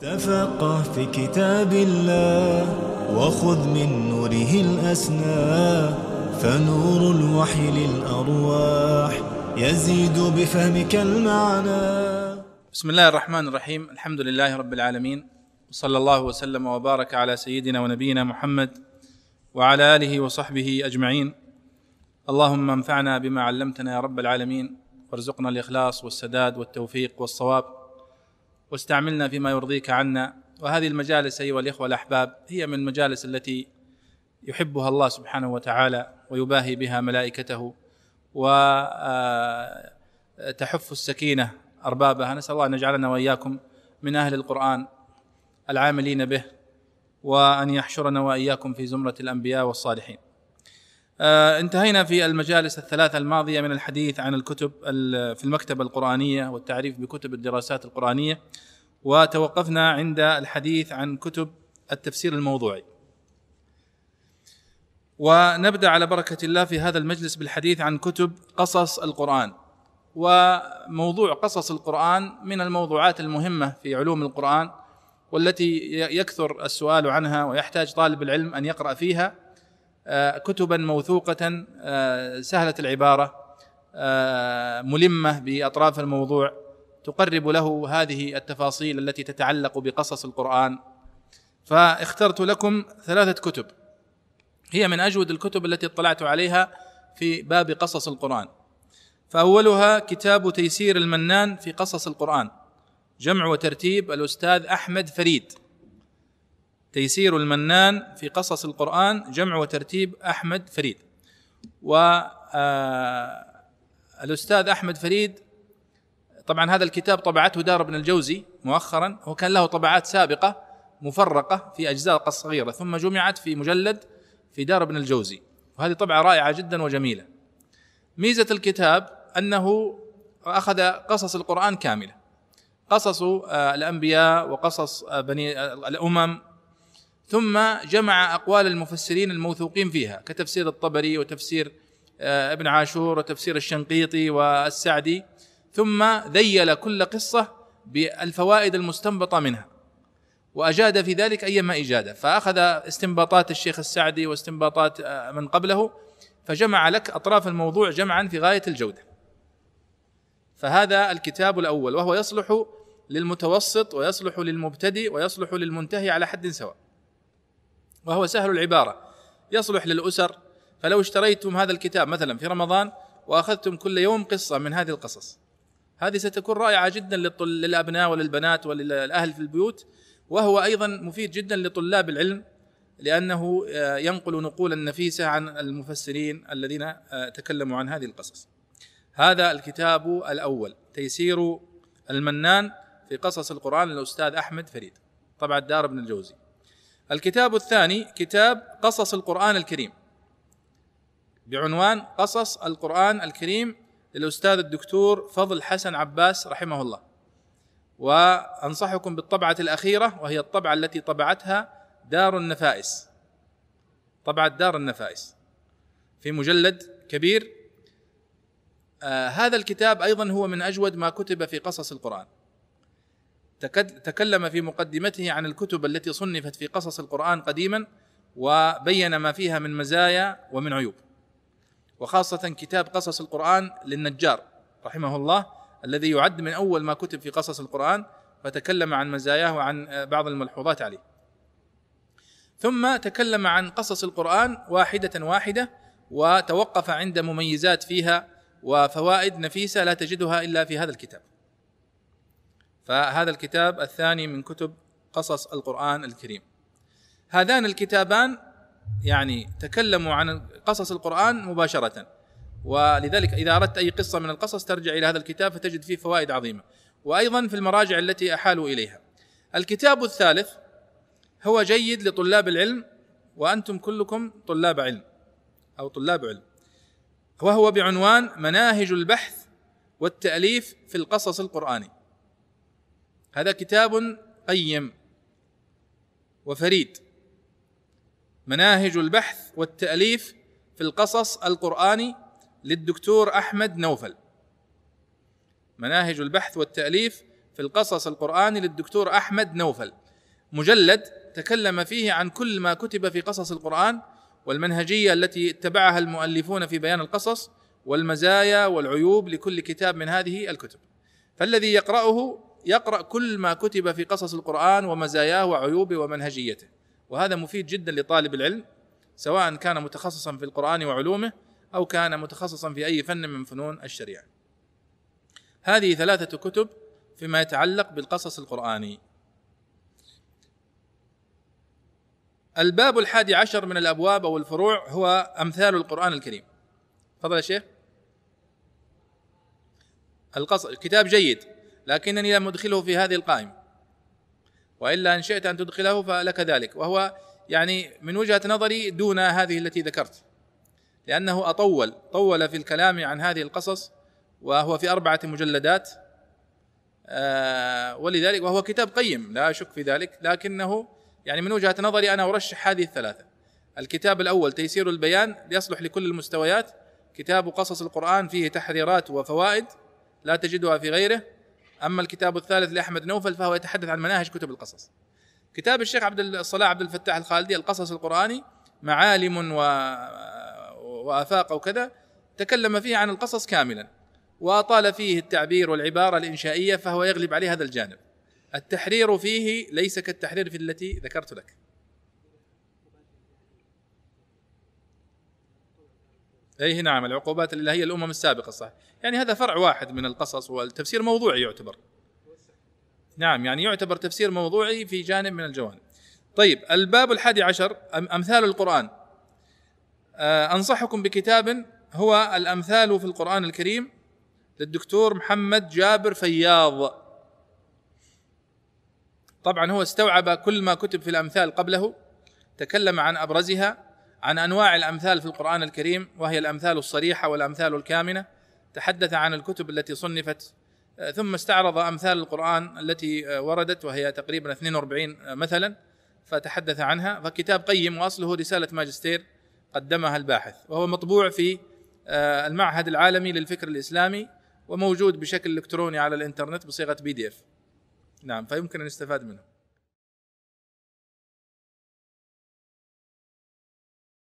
تفقه في كتاب الله وخذ من نوره الأسنى فنور الوحي للأرواح يزيد بفهمك المعنى. بسم الله الرحمن الرحيم. الحمد لله رب العالمين. وصلى الله وسلم وبارك على سيدنا ونبينا محمد وعلى آله وصحبه أجمعين. اللهم انفعنا بما علمتنا يا رب العالمين. وارزقنا الإخلاص والسداد والتوفيق والصواب. واستعملنا فيما يرضيك عنا. وهذه المجالس أيها الإخوة الأحباب هي من المجالس التي يحبها الله سبحانه وتعالى ويباهي بها ملائكته. وتحف السكينة أربابها. نسأل الله أن يجعلنا وإياكم من أهل القرآن العاملين به وأن يحشرنا وإياكم في زمرة الأنبياء والصالحين. آه انتهينا في المجالس الثلاثة الماضية من الحديث عن الكتب في المكتبة القرآنية والتعريف بكتب الدراسات القرآنية وتوقفنا عند الحديث عن كتب التفسير الموضوعي. ونبدأ على بركة الله في هذا المجلس بالحديث عن كتب قصص القرآن. وموضوع قصص القرآن من الموضوعات المهمة في علوم القرآن والتي يكثر السؤال عنها ويحتاج طالب العلم أن يقرأ فيها كتبا موثوقة سهلة العبارة ملمة بأطراف الموضوع تقرب له هذه التفاصيل التي تتعلق بقصص القرآن. فاخترت لكم ثلاثة كتب. هي من أجود الكتب التي اطلعت عليها في باب قصص القرآن. فأولها كتاب تيسير المنان في قصص القرآن جمع وترتيب الأستاذ أحمد فريد. تيسير المنان في قصص القرآن جمع وترتيب أحمد فريد. و الأستاذ أحمد فريد طبعا هذا الكتاب طبعته دار ابن الجوزي مؤخرا وكان له طبعات سابقة مفرقة في أجزاء صغيره ثم جمعت في مجلد في دار ابن الجوزي. وهذه طبعة رائعة جدا وجميلة. ميزة الكتاب أنه أخذ قصص القرآن كاملة. قصص الأنبياء وقصص بني الأمم ثم جمع أقوال المفسرين الموثوقين فيها كتفسير الطبري وتفسير ابن عاشور وتفسير الشنقيطي والسعدي ثم ذيل كل قصة بالفوائد المستنبطة منها. وأجاد في ذلك ايما إجاده. فأخذ استنباطات الشيخ السعدي واستنباطات من قبله فجمع لك أطراف الموضوع جمعا في غاية الجودة. فهذا الكتاب الأول وهو يصلح للمتوسط ويصلح للمبتدئ ويصلح للمنتهي على حد سواء. وهو سهل العبارة. يصلح للأسر فلو اشتريتم هذا الكتاب مثلا في رمضان وأخذتم كل يوم قصة من هذه القصص. هذه ستكون رائعة جدا للأبناء وللبنات وللأهل في البيوت وهو أيضا مفيد جدا لطلاب العلم لأنه ينقل نقولا نفيسه عن المفسرين الذين تكلموا عن هذه القصص. هذا الكتاب الأول تيسير المنان في قصص القرآن للأستاذ أحمد فريد طبعا دار ابن الجوزي. الكتاب الثاني كتاب قصص القرآن الكريم. بعنوان قصص القرآن الكريم للأستاذ الدكتور فضل حسن عباس رحمه الله. وأنصحكم بالطبعة الأخيرة وهي الطبعة التي طبعتها دار النفائس. طبعة دار النفائس. في مجلد كبير. آه هذا الكتاب أيضا هو من أجود ما كتب في قصص القرآن. تكلم في مقدمته عن الكتب التي صنفت في قصص القرآن قديما وبين ما فيها من مزايا ومن عيوب وخاصة كتاب قصص القرآن للنجار رحمه الله الذي يعد من أول ما كتب في قصص القرآن فتكلم عن مزاياه وعن بعض الملحوظات عليه ثم تكلم عن قصص القرآن واحدة واحدة وتوقف عند مميزات فيها وفوائد نفيسة لا تجدها إلا في هذا الكتاب. فهذا الكتاب الثاني من كتب قصص القرآن الكريم. هذان الكتابان يعني تكلموا عن قصص القرآن مباشرة ولذلك إذا أردت أي قصة من القصص ترجع إلى هذا الكتاب فتجد فيه فوائد عظيمة. وأيضا في المراجع التي أحالوا إليها. الكتاب الثالث هو جيد لطلاب العلم وأنتم كلكم طلاب علم أو طلاب علم. وهو بعنوان مناهج البحث والتأليف في القصص القرآني هذا كتاب قيم وفريد. مناهج البحث والتأليف في القصص القرآني للدكتور أحمد نوفل. مناهج البحث والتأليف في القصص القرآني للدكتور أحمد نوفل. مجلد تكلم فيه عن كل ما كتب في قصص القرآن والمنهجية التي اتبعها المؤلفون في بيان القصص والمزايا والعيوب لكل كتاب من هذه الكتب. فالذي يقرأه يقرأ كل ما كتب في قصص القرآن ومزاياه وعيوبه ومنهجيته. وهذا مفيد جدا لطالب العلم سواء كان متخصصا في القرآن وعلومه أو كان متخصصا في أي فن من فنون الشريعة. هذه ثلاثة كتب فيما يتعلق بالقصص القرآني الباب الحادي عشر من الأبواب أو الفروع هو أمثال القرآن الكريم. تفضل يا شيخ. القص... الكتاب جيد. لكنني لم أدخله في هذه القائمة. وإلا إن شئت أن تدخله فلك ذلك. وهو يعني من وجهة نظري دون هذه التي ذكرت. لأنه أطول طول في الكلام عن هذه القصص وهو في أربعة مجلدات. آه ولذلك وهو كتاب قيم لا أشك في ذلك. لكنه يعني من وجهة نظري أنا أرشح هذه الثلاثة. الكتاب الأول تيسير البيان يصلح لكل المستويات. كتاب قصص القرآن فيه تحريرات وفوائد لا تجدها في غيره. أما الكتاب الثالث لأحمد نوفل فهو يتحدث عن مناهج كتب القصص. كتاب الشيخ عبد الصلاح عبد الفتاح الخالدي القصص القرآني معالم و... وآفاق وكذا تكلم فيه عن القصص كاملا وأطال فيه التعبير والعبارة الإنشائية فهو يغلب عليه هذا الجانب. التحرير فيه ليس كالتحرير في التي ذكرت لك. أي نعم العقوبات اللي هي الأمم السابقة صح؟ يعني هذا فرع واحد من القصص والتفسير موضوعي يعتبر. نعم يعني يعتبر تفسير موضوعي في جانب من الجوانب. طيب الباب الحادي عشر أمثال القرآن. آه، أنصحكم بكتاب هو الأمثال في القرآن الكريم للدكتور محمد جابر فياض. طبعا هو استوعب كل ما كتب في الأمثال قبله تكلم عن أبرزها عن أنواع الأمثال في القرآن الكريم وهي الأمثال الصريحة والأمثال الكامنة. تحدث عن الكتب التي صنفت آه، ثم استعرض أمثال القرآن التي آه، وردت وهي تقريبا 42 آه، مثلا فتحدث عنها. فكتاب قيم وأصله رسالة ماجستير قدمها الباحث وهو مطبوع في المعهد العالمي للفكر الإسلامي وموجود بشكل إلكتروني على الإنترنت بصيغة بي دي إف. نعم فيمكن أن يستفاد منه.